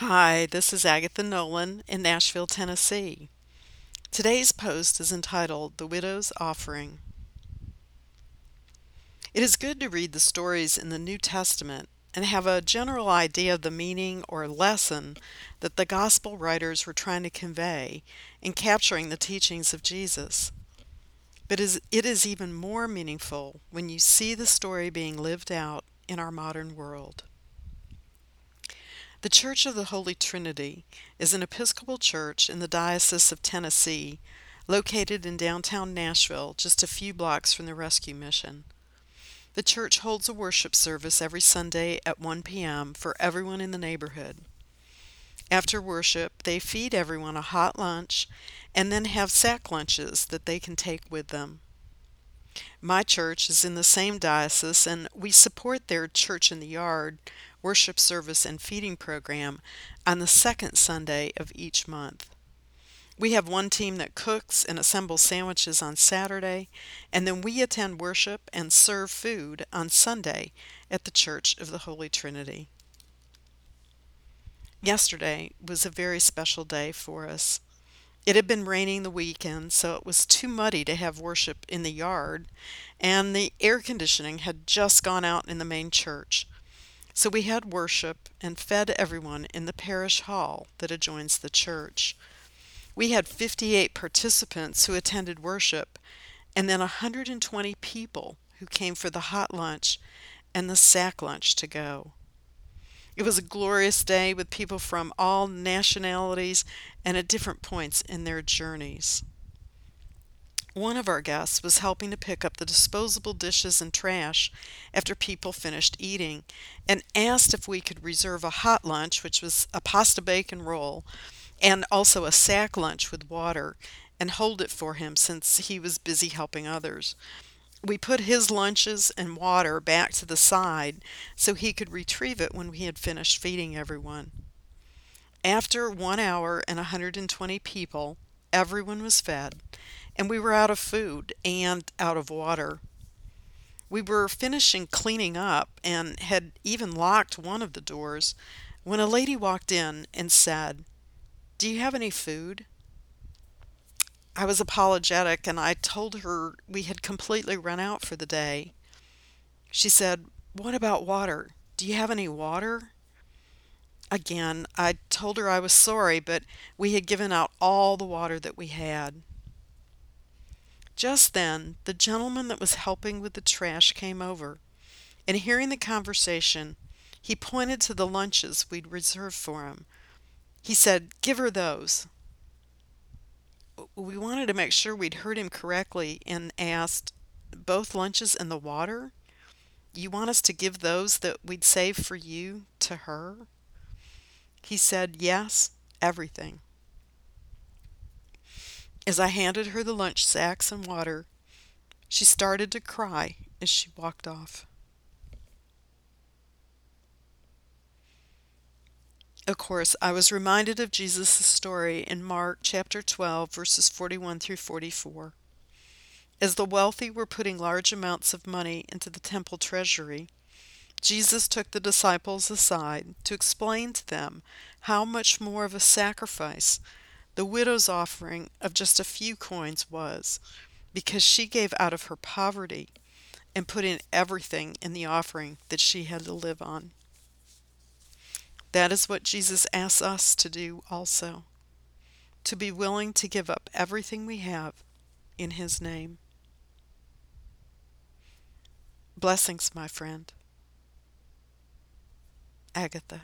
Hi, this is Agatha Nolan in Nashville, Tennessee. Today's post is entitled The Widow's Offering. It is good to read the stories in the New Testament and have a general idea of the meaning or lesson that the gospel writers were trying to convey in capturing the teachings of Jesus. But it is even more meaningful when you see the story being lived out in our modern world. The Church of the Holy Trinity is an Episcopal church in the Diocese of Tennessee, located in downtown Nashville, just a few blocks from the rescue mission. The church holds a worship service every Sunday at 1 p.m. for everyone in the neighborhood. After worship, they feed everyone a hot lunch and then have sack lunches that they can take with them. My church is in the same diocese and we support their Church in the Yard worship service and feeding program on the second Sunday of each month. We have one team that cooks and assembles sandwiches on Saturday, and then we attend worship and serve food on Sunday at the Church of the Holy Trinity. Yesterday was a very special day for us. It had been raining the weekend, so it was too muddy to have worship in the yard, and the air conditioning had just gone out in the main church. So we had worship and fed everyone in the parish hall that adjoins the church. We had 58 participants who attended worship, and then 120 people who came for the hot lunch and the sack lunch to go. It was a glorious day with people from all nationalities and at different points in their journeys. One of our guests was helping to pick up the disposable dishes and trash after people finished eating and asked if we could reserve a hot lunch, which was a pasta bacon roll, and also a sack lunch with water and hold it for him since he was busy helping others. We put his lunches and water back to the side so he could retrieve it when we had finished feeding everyone. After one hour and a 120 people, everyone was fed, and we were out of food and out of water. We were finishing cleaning up and had even locked one of the doors when a lady walked in and said, do you have any food? I was apologetic and I told her we had completely run out for the day. She said, What about water? Do you have any water? Again, I told her I was sorry, but we had given out all the water that we had. Just then, the gentleman that was helping with the trash came over, and hearing the conversation, he pointed to the lunches we'd reserved for him, he said, Give her those. We wanted to make sure we'd heard him correctly and asked, Both lunches and the water? You want us to give those that we'd saved for you to her? He said, Yes, everything. As I handed her the lunch sacks and water, she started to cry as she walked off. Of course, I was reminded of Jesus' story in Mark chapter 12, verses 41 through 44. As the wealthy were putting large amounts of money into the temple treasury, Jesus took the disciples aside to explain to them how much more of a sacrifice the widow's offering of just a few coins was, because she gave out of her poverty and put in everything in the offering that she had to live on. That is what Jesus asks us to do also to be willing to give up everything we have in His name. Blessings, my friend. Agatha.